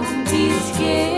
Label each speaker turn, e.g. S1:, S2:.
S1: Don't be scared.